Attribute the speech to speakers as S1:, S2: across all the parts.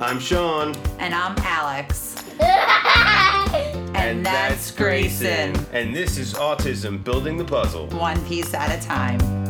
S1: I'm Sean.
S2: And I'm Alex. and, that's Grayson.
S1: And this is Autism Building the Puzzle.
S2: One piece at a time.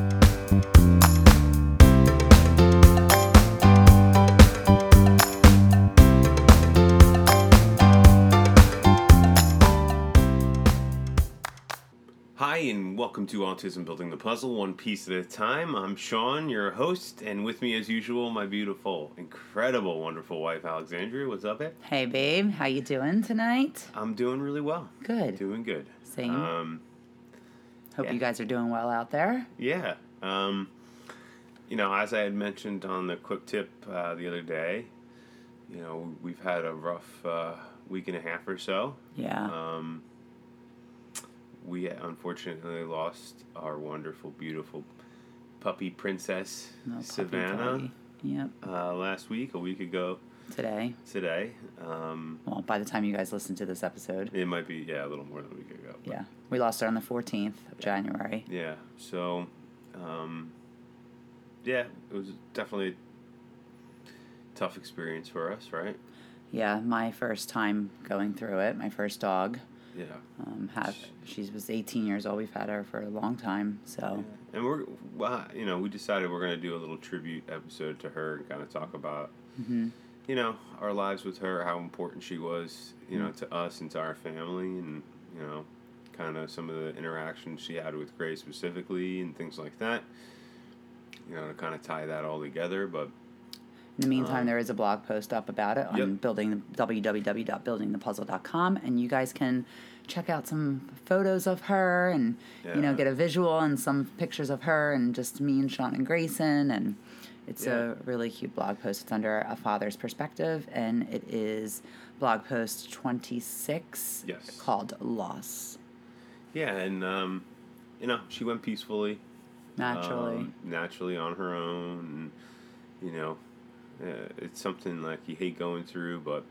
S1: And welcome to Autism Building the Puzzle, one piece at a time. I'm Sean, your host, and with me, as usual, my beautiful, incredible, wonderful wife, Alexandria. What's up, Ed?
S2: Hey, babe. How you doing tonight?
S1: I'm doing really well.
S2: Good.
S1: Doing good.
S2: Same.
S1: Um,
S2: Hope
S1: yeah.
S2: you guys are doing well out there.
S1: yeah. Um, you know, as I had mentioned on the quick tip uh, the other day, you know, we've had a rough uh, week and a half or so.
S2: Yeah.
S1: Um, we unfortunately lost our wonderful, beautiful puppy princess
S2: No
S1: Savannah
S2: doggy. Yep.
S1: uh, last week, a week ago
S2: Today.
S1: today. Um,
S2: Well, by the time you guys listen to this episode.
S1: it might be yeah, a little more than a week ago. but
S2: Yeah. We lost her on the 14th of January.
S1: Yeah. So, um, yeah, it was definitely a tough experience for us, right?
S2: Yeah, my first time going through it. My first dog.
S1: Yeah.
S2: Um, have she was 18 years old. We've had her for a long time. So
S1: And we're, well, you know, we decided we're going to do a little tribute episode to her and kind of talk about,
S2: Mhm.
S1: you know, our lives with her, how important she was, you know, to us and to our family, and, you know, kind of some of the interactions she had with Gray specifically and things like that. You know, to kind of tie that all together. But
S2: In the meantime,
S1: Um,
S2: there is a blog post up about it on
S1: Yep.
S2: building www.buildingthepuzzle.com, and you guys can check out some photos of her and you know get a visual and some pictures of her and just me and Sean and Grayson and it's
S1: Yeah.
S2: a really cute blog post. It's under a father's perspective and it is blog post twenty six
S1: Yes.
S2: called Loss.
S1: yeah, and, um, you know, she went peacefully.
S2: Naturally.
S1: um, naturally on her own. And, you know, uh, it's something like you hate going through, but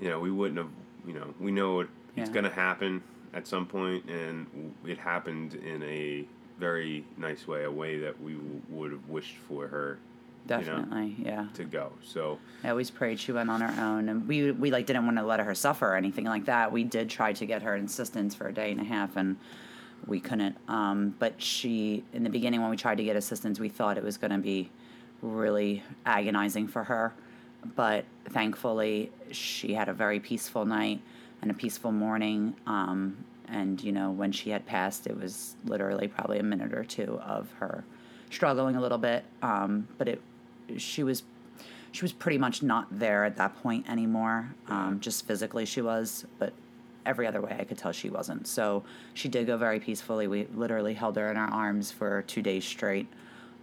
S1: you know, we wouldn't have. You know, we know it, it's going to happen at some point, and it happened in a very nice way, a way that we w- would have wished for her know,
S2: Definitely, yeah.
S1: to go. So
S2: I always prayed she went on her own, and we we like didn't want to let her suffer or anything like that. We did try to get her assistance for a day and a half, and we couldn't. Um, but she, in the beginning, when we tried to get assistance, we thought it was going to be really agonizing for her. But thankfully, she had a very peaceful night and a peaceful morning. Um, and you know, when she had passed, it was literally probably a minute or two of her struggling a little bit. Um, but it, she was she was pretty much not there at that point anymore. Um, just physically, she was, but every other way, I could tell she wasn't. So she did go very peacefully. We literally held her in our arms for two days straight,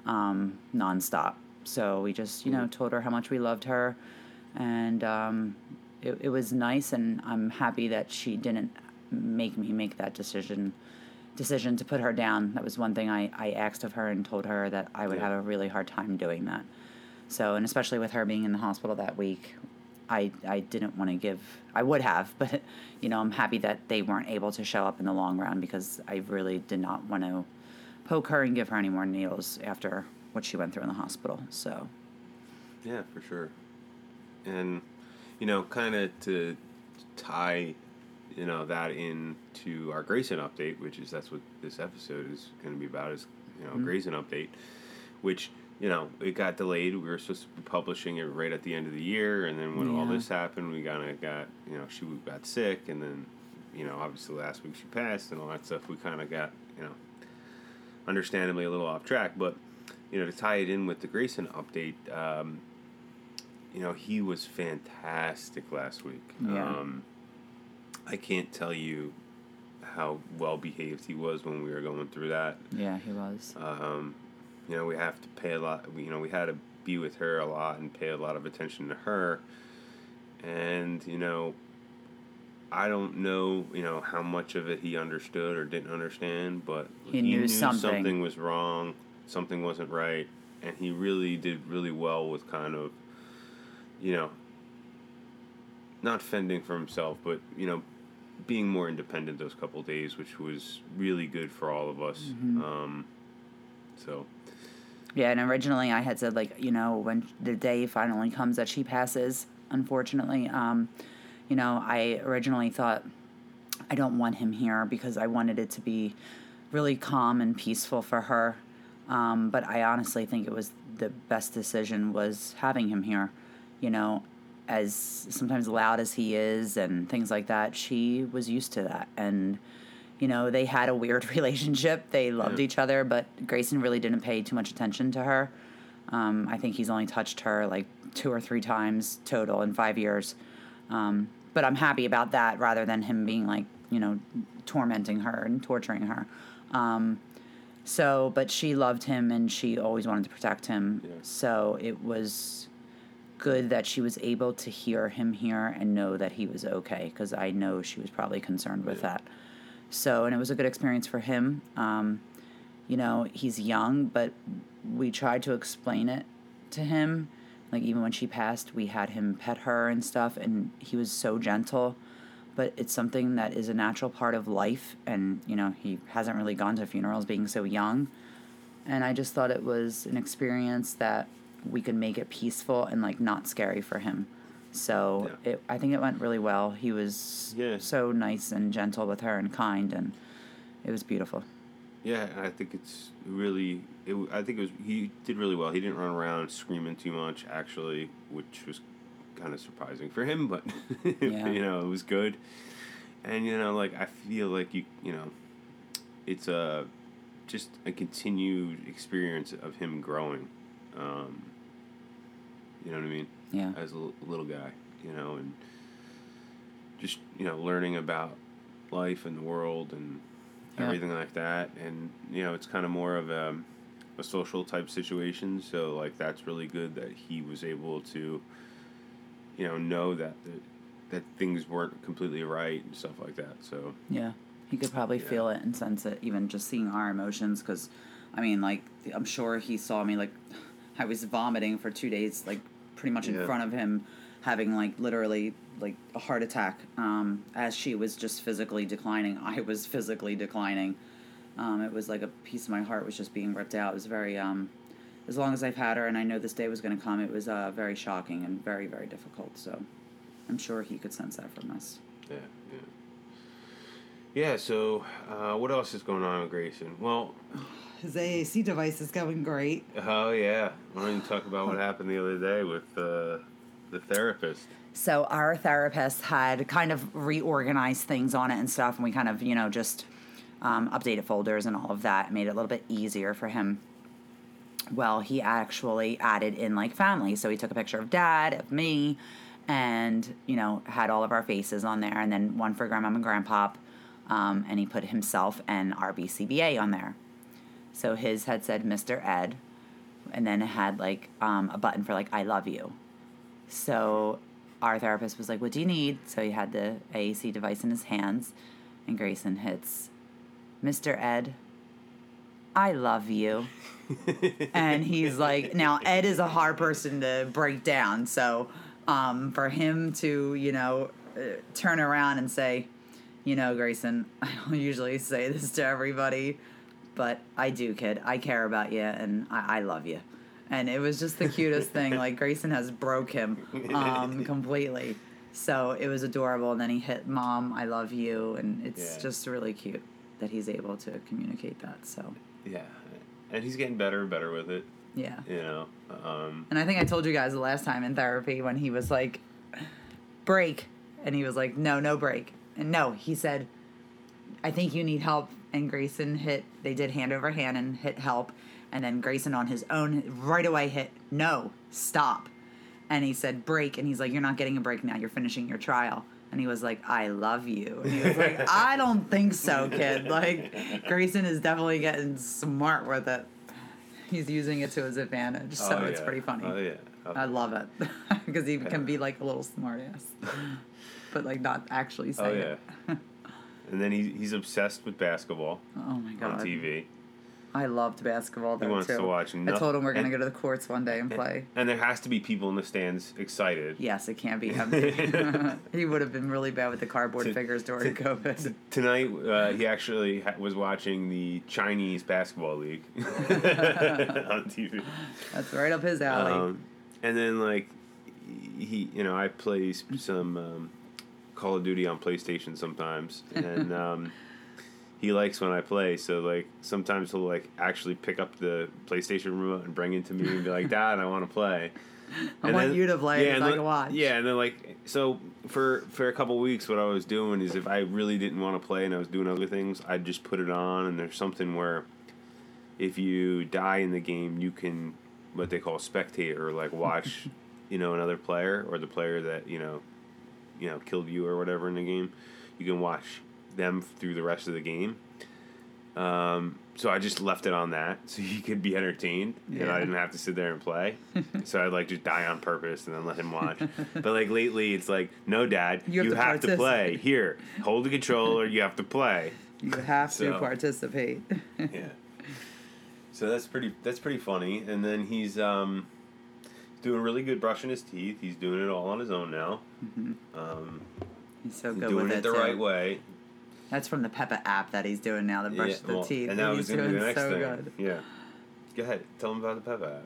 S2: um, nonstop. So we just, you know, told her how much we loved her, and um, it, it was nice. And I'm happy that she didn't make me make that decision decision to put her down. That was one thing I, I asked of her and told her that I would
S1: Yeah.
S2: have a really hard time doing that. So, and especially with her being in the hospital that week, I, I didn't want to give, I would have, but, you know, I'm happy that they weren't able to show up in the long run because I really did not want to poke her and give her any more needles after what she went through in the hospital. So,
S1: Yeah, for sure. And you know, kind of to tie, you know, that into our Grayson update, which is that's what this episode is going to be about, is you know, mm-hmm. Grayson update, which you know it got delayed. We were supposed to be publishing it right at the end of the year, and then when all this happened, we kind of got you know she got sick, and then you know obviously last week she passed and all that stuff. We kind of got you know understandably a little off track, but you know to tie it in with the Grayson update. Um, you know, he was fantastic last week.
S2: Yeah.
S1: Um, I can't tell you how well behaved he was when we were going through that.
S2: yeah, he was.
S1: Um, you know, we have to pay a lot. You know, we had to be with her a lot and pay a lot of attention to her. And you know, I don't know, you know, how much of it he understood or didn't understand, but
S2: He knew something.
S1: something was wrong, something wasn't right, and he really did really well with kind of, you know, not fending for himself, but you know, being more independent those couple days, which was really good for all of us.
S2: Mm-hmm.
S1: Um, so,
S2: Yeah, and originally I had said like you know when the day finally comes that she passes, unfortunately, um, you know I originally thought I don't want him here because I wanted it to be really calm and peaceful for her. Um, but I honestly think it was the best decision was having him here. You know, as sometimes loud as he is and things like that, she was used to that. And, you know, they had a weird relationship. They loved
S1: Yeah.
S2: each other, but Grayson really didn't pay too much attention to her. Um, I think he's only touched her like two or three times total in five years. Um, but I'm happy about that rather than him being like, you know, tormenting her and torturing her. Um, so, but she loved him and she always wanted to protect him.
S1: Yeah.
S2: So it was good that she was able to hear him here and know that he was okay because I know she was probably concerned with
S1: Yeah.
S2: that. So, and it was a good experience for him. Um, you know, he's young, but we tried to explain it to him. Like, even when she passed, we had him pet her and stuff, and he was so gentle. But it's something that is a natural part of life, and, you know, he hasn't really gone to funerals being so young. And I just thought it was an experience that we could make it peaceful and, like, not scary for him. So
S1: Yeah.
S2: it, I think it went really well. He was
S1: Yeah.
S2: so nice and gentle with her and kind, and it was beautiful.
S1: Yeah, and I think it's really. It, I think it was he did really well. He didn't run around screaming too much, actually, which was kind of surprising for him. But
S2: Yeah.
S1: you know, it was good. And you know, like I feel like you, you know, it's a just a continued experience of him growing. Um, you know what I mean?
S2: Yeah.
S1: as a l- little guy, you know, and just you know learning about life and the world and
S2: Yeah.
S1: everything like that. And you know, it's kind of more of a, a social type situation. So like that's really good that he was able to, you know, know that the, that things weren't completely right and stuff like that. So
S2: Yeah, he could probably
S1: Yeah.
S2: feel it and sense it, even just seeing our emotions. Because, I mean, like, I'm sure he saw me, like, I was vomiting for two days, like, pretty much in
S1: Yeah.
S2: front of him, having, like, literally, like, a heart attack. Um, as she was just physically declining, I was physically declining. Um, it was like a piece of my heart was just being ripped out. It was very, um, as long as I've had her and I know this day was going to come, it was uh, very shocking and very, very difficult. So I'm sure he could sense that from us.
S1: yeah, yeah. Yeah, so uh, what else is going on with Grayson? Well,
S2: His AAC device is going great.
S1: Oh yeah, why don't you talk about what happened the other day with uh, the therapist?
S2: So our therapist had kind of reorganized things on it and stuff, and we kind of, you know, just um, updated folders and all of that, made it a little bit easier for him. Well, he actually added in like family, so he took a picture of dad, of me, and you know had all of our faces on there, and then one for grandma and grandpop, um, and he put himself and our BCBA on there. So his had said Mr. Ed, and then it had like um, a button for like I love you. So our therapist was like, What do you need? So he had the AAC device in his hands, and Grayson hits Mr. Ed, I love you. and he's like, Now, Ed is a hard person to break down. So um, for him to, you know, uh, turn around and say, You know, Grayson, I don't usually say this to everybody, but I do, kid. I care about you and I, I love you. And it was just the cutest thing. Like Grayson has broke him um, completely. So it was adorable. And then he hit mom, I love you. And it's
S1: Yeah.
S2: just really cute that he's able to communicate that. So
S1: yeah, and he's getting better and better with it.
S2: yeah.
S1: You know, um,
S2: And I think I told you guys the last time in therapy when he was like, break. And he was like, no, no break. And no, he said, I think you need help. And Grayson hit, they did hand over hand and hit help. And then Grayson on his own right away hit, no, stop. And he said, break. And he's like, you're not getting a break now. You're finishing your trial. And he was like, I love you. And he was like, I don't think so, kid. Like, Grayson is definitely getting smart with it. He's using it to his advantage. So
S1: oh,
S2: it's
S1: yeah.
S2: pretty funny.
S1: Oh yeah, Oh,
S2: I love it because he can be like a little smartass, but like not actually say
S1: Oh
S2: it.
S1: and then he, he's obsessed with basketball
S2: oh my god.
S1: on TV.
S2: I loved basketball though
S1: wants
S2: too.
S1: to watch
S2: I told him we're gonna go to the courts one day and play.
S1: And there has to be people in the stands excited.
S2: Yes, it can't be empty. he would have been really bad with the cardboard
S1: To-
S2: figures during
S1: to-
S2: COVID.
S1: Tonight, uh, he actually ha- was watching the Chinese basketball league on TV.
S2: That's right up his alley.
S1: Um, and then like he, you know, I play some um, Call of Duty on PlayStation sometimes, and um, he likes when I play. So like sometimes he'll like actually pick up the PlayStation remote and bring it to me and be like, "Dad, I want to play."
S2: I
S1: And
S2: want
S1: then-
S2: you to play
S1: and
S2: so I
S1: then-
S2: can watch.
S1: Yeah, and then like so for for a couple weeks, what I was doing is if I really didn't want to play and I was doing other things, I'd just put it on. And there's something where if you die in the game, you can what they call spectate or like watch, you know, another player or the player that you know, you know, killed you or whatever in the game. You can watch them through the rest of the game. Um, so I just left it on that so you could be entertained and I didn't have to sit there and play. so I'd like just die on purpose and then let him watch. but like lately, it's like, no, Dad,
S2: You
S1: you,
S2: have
S1: have,
S2: to
S1: to, play. Here, hold the controller. You have to play.
S2: You have to participate.
S1: yeah. So that's pretty. That's pretty funny. And then he's um, doing really good brushing his teeth. He's doing it all on his own now. Um,
S2: He's so good
S1: doing
S2: with
S1: it
S2: it
S1: the
S2: too.
S1: right way.
S2: That's from the Peppa app that he's doing now. The brush
S1: Yeah,
S2: the
S1: well,
S2: teeth.
S1: And that
S2: he's
S1: was gonna
S2: doing
S1: be the next
S2: so
S1: thing.
S2: good.
S1: Yeah. Go ahead. Tell him about the Peppa app.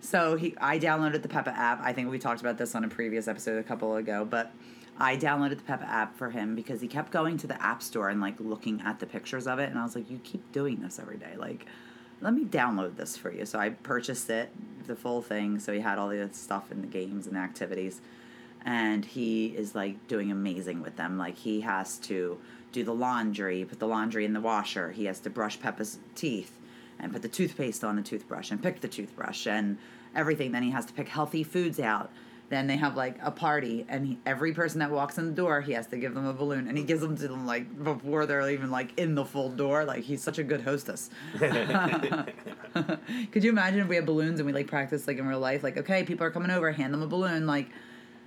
S2: So he, I downloaded the Peppa app. I think we talked about this on a previous episode a couple ago, but I downloaded the Peppa app for him because he kept going to the app store and like looking at the pictures of it, and I was like, "You keep doing this every day. Like, let me download this for you." So I purchased it, the full thing. So he had all the stuff in the games and the activities, and he is like doing amazing with them. Like he has to do the laundry, put the laundry in the washer. He has to brush Peppa's teeth and put the toothpaste on the toothbrush and pick the toothbrush and everything. Then he has to pick healthy foods out. Then they have like a party, and he, every person that walks in the door, he has to give them a balloon, and he gives them to them like before they're even like in the full door. Like he's such a good hostess. Could you imagine if we had balloons and we like practice like in real life? Like, okay, people are coming over, hand them a balloon. Like,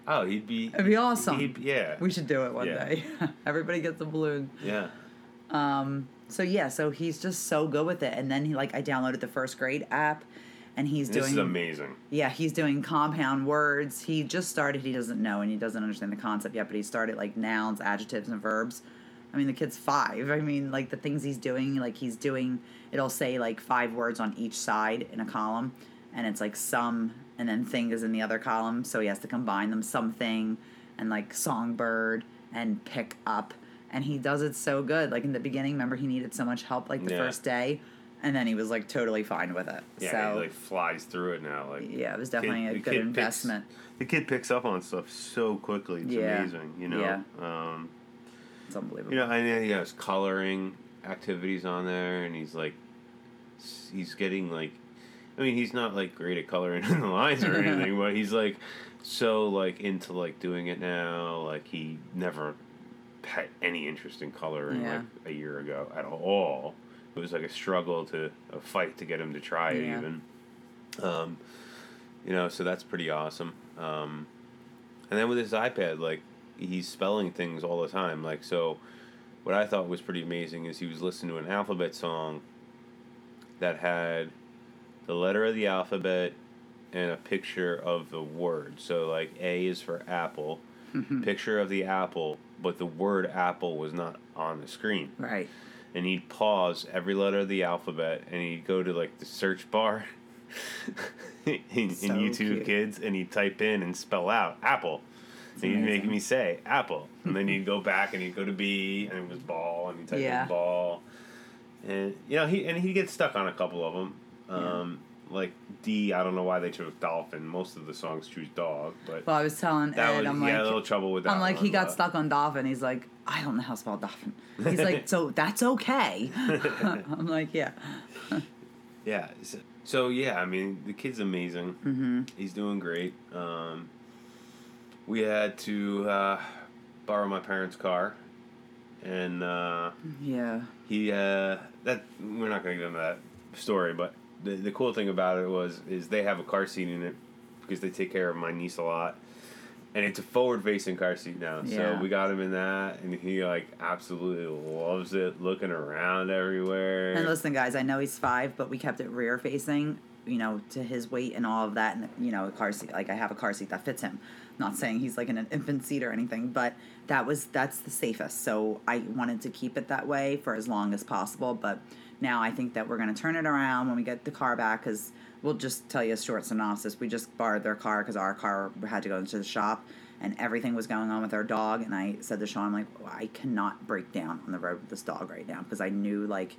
S1: Oh, he'd be.
S2: it'd be awesome.
S1: He'd, yeah.
S2: we should do it one
S1: Yeah.
S2: day. Everybody gets a balloon.
S1: yeah.
S2: Um, so yeah, so he's just so good with it. And then he like I downloaded the first grade app, and he's
S1: This
S2: doing
S1: is amazing.
S2: yeah, he's doing compound words. He just started. He doesn't know and he doesn't understand the concept yet, but he started like nouns, adjectives, and verbs. I mean, the kid's five. I mean, like the things he's doing, like he's doing. It'll say like five words on each side in a column, and it's like some, and then thing is in the other column. So he has to combine them. Something, and like songbird and pick up, and he does it so good. Like in the beginning, remember he needed so much help like the
S1: Yeah.
S2: first day, and then he was like totally fine with it.
S1: Yeah,
S2: so
S1: he like flies through it now. Like
S2: yeah, it was
S1: kid-
S2: definitely a good
S1: kid picks-
S2: investment.
S1: the kid picks up on stuff so quickly. It's
S2: Yeah.
S1: amazing. You know.
S2: Yeah.
S1: Um,
S2: It's unbelievable.
S1: You know, I know he has coloring activities on there, and he's like, he's getting like, I mean, he's not like great at coloring in the lines or anything, but he's like so like into like doing it now. Like he never had any interest in coloring
S2: Yeah.
S1: like a year ago at all. It was like a struggle to a fight to get him to try it
S2: Yeah.
S1: even. Um, you know, so that's pretty awesome. Um, and then with his iPad, like he's spelling things all the time. Like so, what I thought was pretty amazing is he was listening to an alphabet song that had the letter of the alphabet and a picture of the word. So like A is for apple, mm-hmm. picture of the apple, but the word apple was not on the screen.
S2: right.
S1: And he'd pause every letter of the alphabet and he'd go to like the search bar in, in YouTube
S2: cute.
S1: Kids and he'd type in and spell out apple. And he'd make me say apple. And then he'd go back and he'd go to B and it was ball and he'd type
S2: Yeah.
S1: in ball. And you know, he and he gets stuck on a couple of them. Um, Like D, I don't know why they chose dolphin. Most of the songs choose dog, but
S2: Well, I was telling Ed,
S1: was,
S2: I'm
S1: he
S2: like,
S1: had a little trouble with that.
S2: I'm like, he got
S1: but-
S2: stuck on dolphin. He's like, I don't know how to spell dolphin. He's like, so that's okay. I'm like, yeah.
S1: Yeah. So, so, yeah, I mean, the kid's amazing.
S2: Mm-hmm.
S1: He's doing great. Um, we had to uh, borrow my parents' car, and uh,
S2: Yeah.
S1: he uh, that we're not going to get into that story, but the the cool thing about it was is they have a car seat in it because they take care of my niece a lot, and it's a forward facing car seat now.
S2: Yeah.
S1: So we got him in that, and he like absolutely loves it, looking around everywhere.
S2: And listen, guys, I know he's five, but we kept it rear facing, you know, to his weight and all of that. And, you know, a car seat, like I have a car seat that fits him. Not saying he's like in an infant seat or anything, but that was, that's the safest. So I wanted to keep it that way for as long as possible. But now I think that we're going to turn it around when we get the car back because we'll just tell you a short synopsis. We just borrowed their car because our car had to go into the shop and everything was going on with our dog. And I said to Sean, I'm like, I cannot break down on the road with this dog right now because I knew like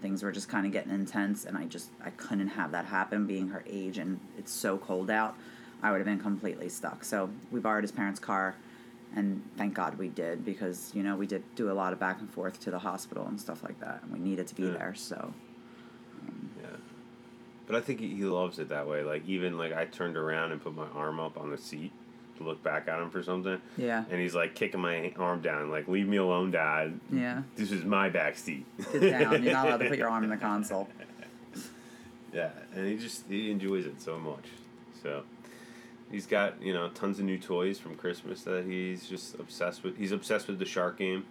S2: things were just kind of getting intense and I just I couldn't have that happen being her age and it's so cold out. I would have been completely stuck. So we borrowed his parents' car and thank God we did because you know we did do a lot of back and forth to the hospital and stuff like that and we needed to be
S1: Yeah.
S2: there. So
S1: Yeah. But I think he, he loves it that way. Like even like I turned around and put my arm up on the seat to look back at him for something.
S2: yeah,
S1: And he's like kicking my arm down, like, leave me alone, Dad.
S2: yeah.
S1: This is my back seat.
S2: Sit down. You're not allowed to put your arm in the console.
S1: Yeah, and he just he enjoys it so much. So he's got, you know, tons of new toys from Christmas that he's just obsessed with. He's obsessed with the shark game,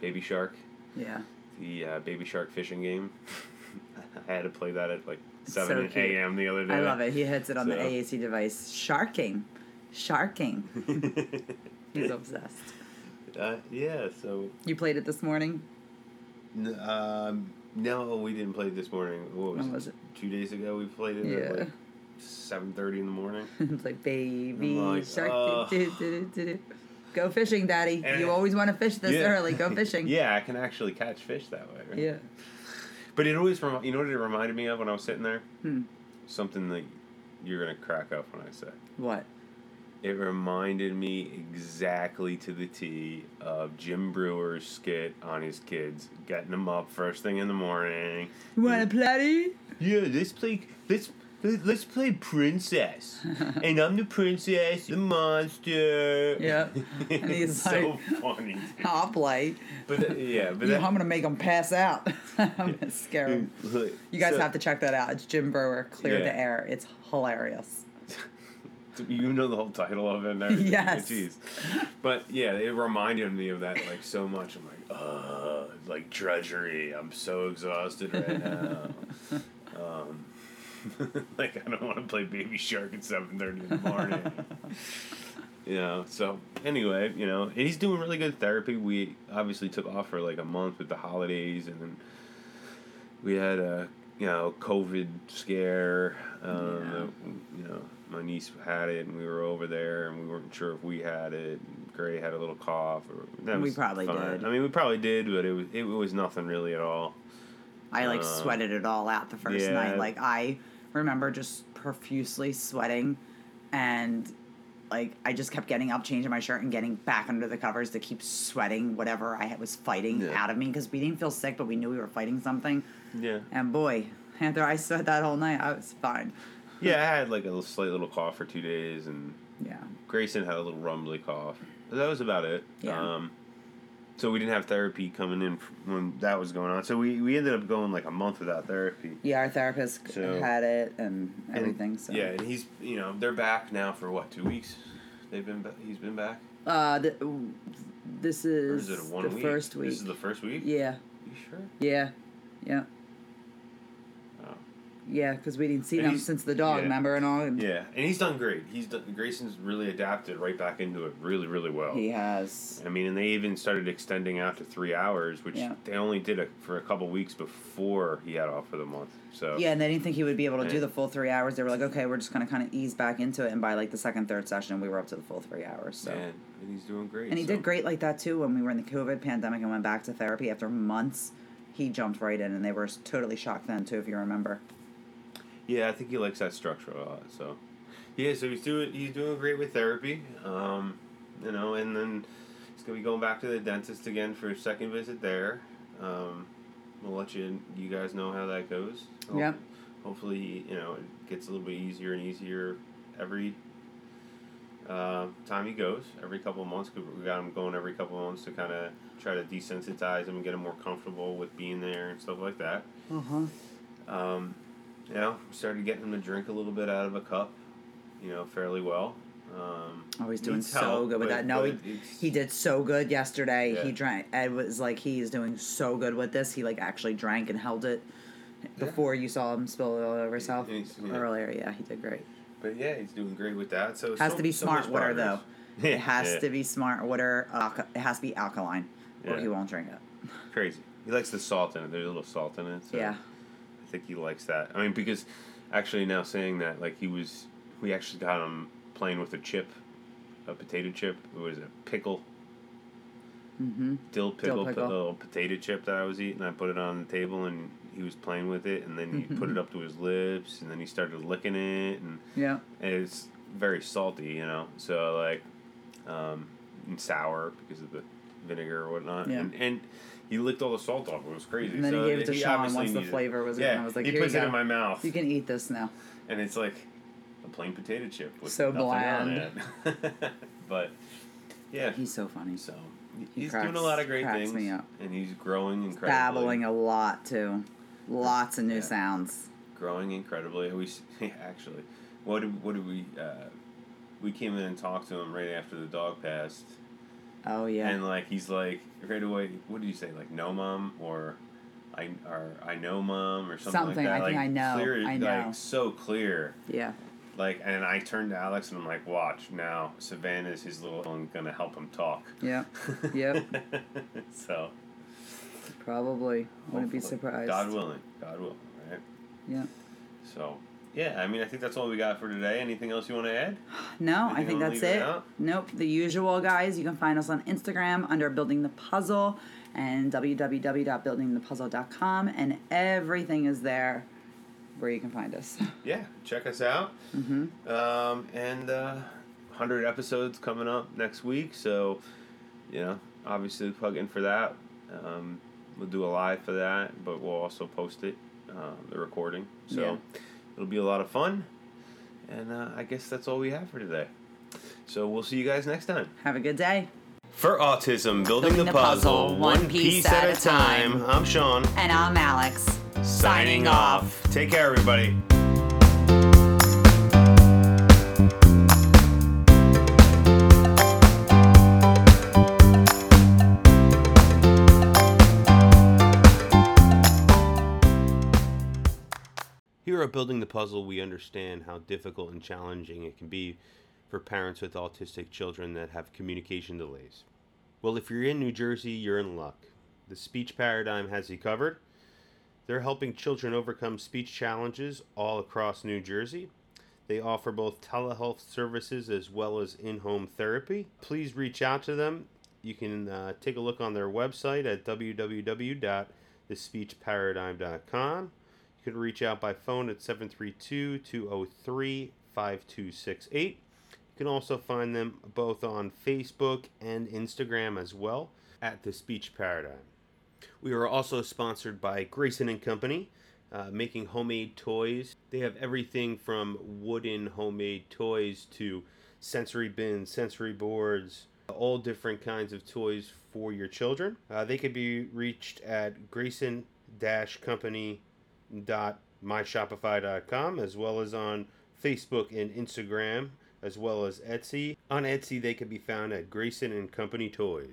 S1: Baby Shark,
S2: Yeah.
S1: the uh, Baby Shark fishing game. I had to play that at like
S2: It's
S1: 7
S2: so
S1: a.m. the other day.
S2: I love it. He hits it on the AAC device. Sharking. Sharking. He's obsessed.
S1: uh, yeah, so
S2: You played it this morning?
S1: N- Um, no, we didn't play it this morning. What was,
S2: When was
S1: it? Two days ago, we played it
S2: Yeah.
S1: Seven thirty in the morning.
S2: it's like baby
S1: like,
S2: shark. do, do, do. Go fishing, daddy. You always want to fish this
S1: Yeah.
S2: early. Go fishing.
S1: yeah, I can actually catch fish that way. Right?
S2: Yeah.
S1: But it always, you know what it reminded me of when I was sitting there?
S2: Hmm.
S1: Something that you're gonna crack up when I say.
S2: What?
S1: It reminded me exactly to the T of Jim Breuer's skit on his kids, getting them up first thing in the morning.
S2: You want to play?
S1: Yeah, let's play. Let's let's play princess, and I'm the princess, the monster.
S2: Yeah. And he's
S1: it's so
S2: like-
S1: funny.
S2: I'll play.
S1: But th- yeah, but
S2: You-
S1: that,
S2: I'm gonna make them pass out. I'm gonna scare them. You guys
S1: so-
S2: have to check that out. It's Jim Breuer, Clear
S1: Yeah.
S2: the Air. It's hilarious.
S1: You know the whole title of it and everything.
S2: Yes.
S1: Jeez. But yeah, it reminded me of that like so much. I'm like, uh, like drudgery. I'm so exhausted right now. um, like I don't want to play Baby Shark at seven thirty in the morning. you know. So anyway, you know, and he's doing really good therapy. We obviously took off for like a month with the holidays, and then we had a you know COVID scare. Um,
S2: Yeah.
S1: You know, my niece had it, and we were over there, and we weren't sure if we had it. Gray had a little cough, or
S2: We probably
S1: fine.
S2: did.
S1: I mean, we probably did, but it was it was nothing really at all.
S2: I like
S1: Uh,
S2: sweated it all out the first
S1: yeah.
S2: night. Like I remember just profusely sweating and like I just kept getting up, changing my shirt and getting back under the covers to keep sweating whatever I was fighting
S1: Yeah.
S2: out of me because we didn't feel sick but we knew we were fighting something.
S1: Yeah.
S2: And boy, after I sweat that whole night, I was fine.
S1: Yeah, I had like a slight little cough for two days, and
S2: Yeah.
S1: Grayson had a little rumbly cough. But that was about it.
S2: Yeah.
S1: Um, so we didn't have therapy coming in when that was going on. So we, we ended up going like a month without therapy.
S2: Yeah, our therapist
S1: So-
S2: had it and
S1: And-
S2: everything. So
S1: Yeah, and he's you know they're back now for what two weeks? They've been ba- he's been back.
S2: Uh, th- this is,
S1: is
S2: the
S1: week?
S2: first week.
S1: This is the first week.
S2: yeah,
S1: You sure?
S2: yeah, yeah. Yeah. Because we didn't see
S1: And
S2: them
S1: he's-
S2: since the dog,
S1: yeah.
S2: remember, and all.
S1: Yeah, and he's done great. He's done, Grayson's really adapted right back into it really really well.
S2: He has.
S1: I mean, and they even started extending out to three hours, which
S2: Yeah.
S1: they only did it for a couple weeks before he had off for the month. So
S2: Yeah, and they didn't think he would be able to do the full three hours. They were like, okay, we're just gonna kind of ease back into it, and by like the second, third session, we were up to the full three hours. So.
S1: Man, and he's doing great.
S2: And he
S1: so-
S2: did great like that too when we were in the COVID pandemic and went back to therapy after months. He jumped right in, and they were totally shocked then too, if you remember.
S1: Yeah, I think he likes that structure a lot. So, yeah, so he's doing he's doing great with therapy. Um, you know, and then he's gonna be going back to the dentist again for a second visit there. Um, we'll let you you guys know how that goes. Hope-
S2: Yep.
S1: Hopefully, you know, it gets a little bit easier and easier every uh, time he goes. Every couple of months, 'cause we got him going every couple of months to kind of try to desensitize him and get him more comfortable with being there and stuff like that.
S2: Uh huh.
S1: Um, you know, started getting him to drink a little bit out of a cup, you know, fairly well. Um,
S2: Oh, he's doing so
S1: help,
S2: good with
S1: but-
S2: that. No, he, he did so good yesterday.
S1: Yeah.
S2: He drank. Ed was like, he is doing so good with this. He like actually drank and held it before you saw him spill it all over himself
S1: yeah.
S2: earlier. Yeah, he did great.
S1: But yeah, he's doing great with that. So
S2: Has
S1: so-
S2: to be
S1: so
S2: smart water though. It has
S1: Yeah.
S2: to be smart water. Alka- it has to be alkaline, or
S1: Yeah.
S2: he won't drink it.
S1: crazy. He likes the salt in it. There's a little salt in it. So
S2: Yeah.
S1: Think he likes that. I mean, because actually now saying that, like he was, we actually got him playing with a chip, a potato chip. It was a pickle,
S2: Mm-hmm.
S1: dill pickle,
S2: pickle.
S1: little potato chip that I was eating. I put it on the table and he was playing with it, and then he put it up to his lips, and then he started licking it, and,
S2: Yeah.
S1: and it's very salty, you know. So like, um, and sour because of the vinegar or whatnot,
S2: Yeah.
S1: and and. He licked all the salt off. It was crazy.
S2: And then he gave it to
S1: he
S2: Sean once the flavor was in.
S1: Yeah,
S2: I was like,
S1: he
S2: "Here you
S1: puts it
S2: go.
S1: in my mouth,
S2: You can eat this now.
S1: and it's like a plain potato chip with
S2: So bland.
S1: it. but yeah,
S2: He's so funny.
S1: so
S2: He
S1: he's
S2: cracks-
S1: doing a lot of great
S2: cracks
S1: things,
S2: me up.
S1: and he's growing incredibly.
S2: Babbling a lot too. Lots of new
S1: Yeah.
S2: sounds.
S1: growing incredibly. We actually, what did what did we? Uh, we came in and talked to him right after the dog passed,
S2: Oh yeah.
S1: and like he's like right away. What did you say? Like no mom or. I or I know mom or something,
S2: Something,
S1: like that.
S2: I think I know,
S1: Clear,
S2: I know.
S1: Like so clear.
S2: yeah.
S1: Like, and I turned to Alex and I'm like, watch now. Savannah's his little one gonna help him talk.
S2: Yeah. Yep.
S1: so.
S2: Probably. Wouldn't be surprised.
S1: God willing. God willing, right?
S2: Yeah.
S1: So, yeah. I mean, I think that's all we got for today. Anything else you want to add?
S2: No, I think that's
S1: it out?
S2: Nope. The usual guys. You can find us on Instagram under Building the Puzzle and www.buildingthepuzzle.com, and everything is there where you can find us.
S1: Yeah. Check us out.
S2: Mm-hmm.
S1: Um, and uh, hundred episodes coming up next week. So, you know, obviously plug in for that. Um, we'll do a live for that, but we'll also post it, uh, the recording. So
S2: Yeah.
S1: It'll be a lot of fun. And uh, I guess that's all we have for today. So we'll see you guys next time.
S2: Have a good day.
S1: For Autism, building,
S2: Building
S1: the,
S2: the
S1: puzzle,
S2: puzzle,
S1: one
S2: one
S1: piece,
S2: piece
S1: at,
S2: at
S1: a
S2: a
S1: time.
S2: time.
S1: I'm Sean.
S2: And I'm Alex.
S1: Signing off. Take care, everybody. Building the Puzzle, we understand how difficult and challenging it can be for parents with autistic children that have communication delays. Well, if you're in New Jersey, you're in luck. The Speech Paradigm has you covered. They're helping children overcome speech challenges all across New Jersey. They offer both telehealth services as well as in home therapy. Please reach out to them. You can uh, take a look on their website at www.thespeechparadigm.com. You can reach out by phone at 732 203 5268. You can also find them both on Facebook and Instagram as well at The Speech Paradigm. We are also sponsored by Grayson and Company, uh, making homemade toys. They have everything from wooden homemade toys to sensory bins, sensory boards, all different kinds of toys for your children. Uh, they can be reached at grayson-company.myshopify.com as well as on Facebook and Instagram as well as Etsy. On Etsy, they can be found at Grayson and Company Toys.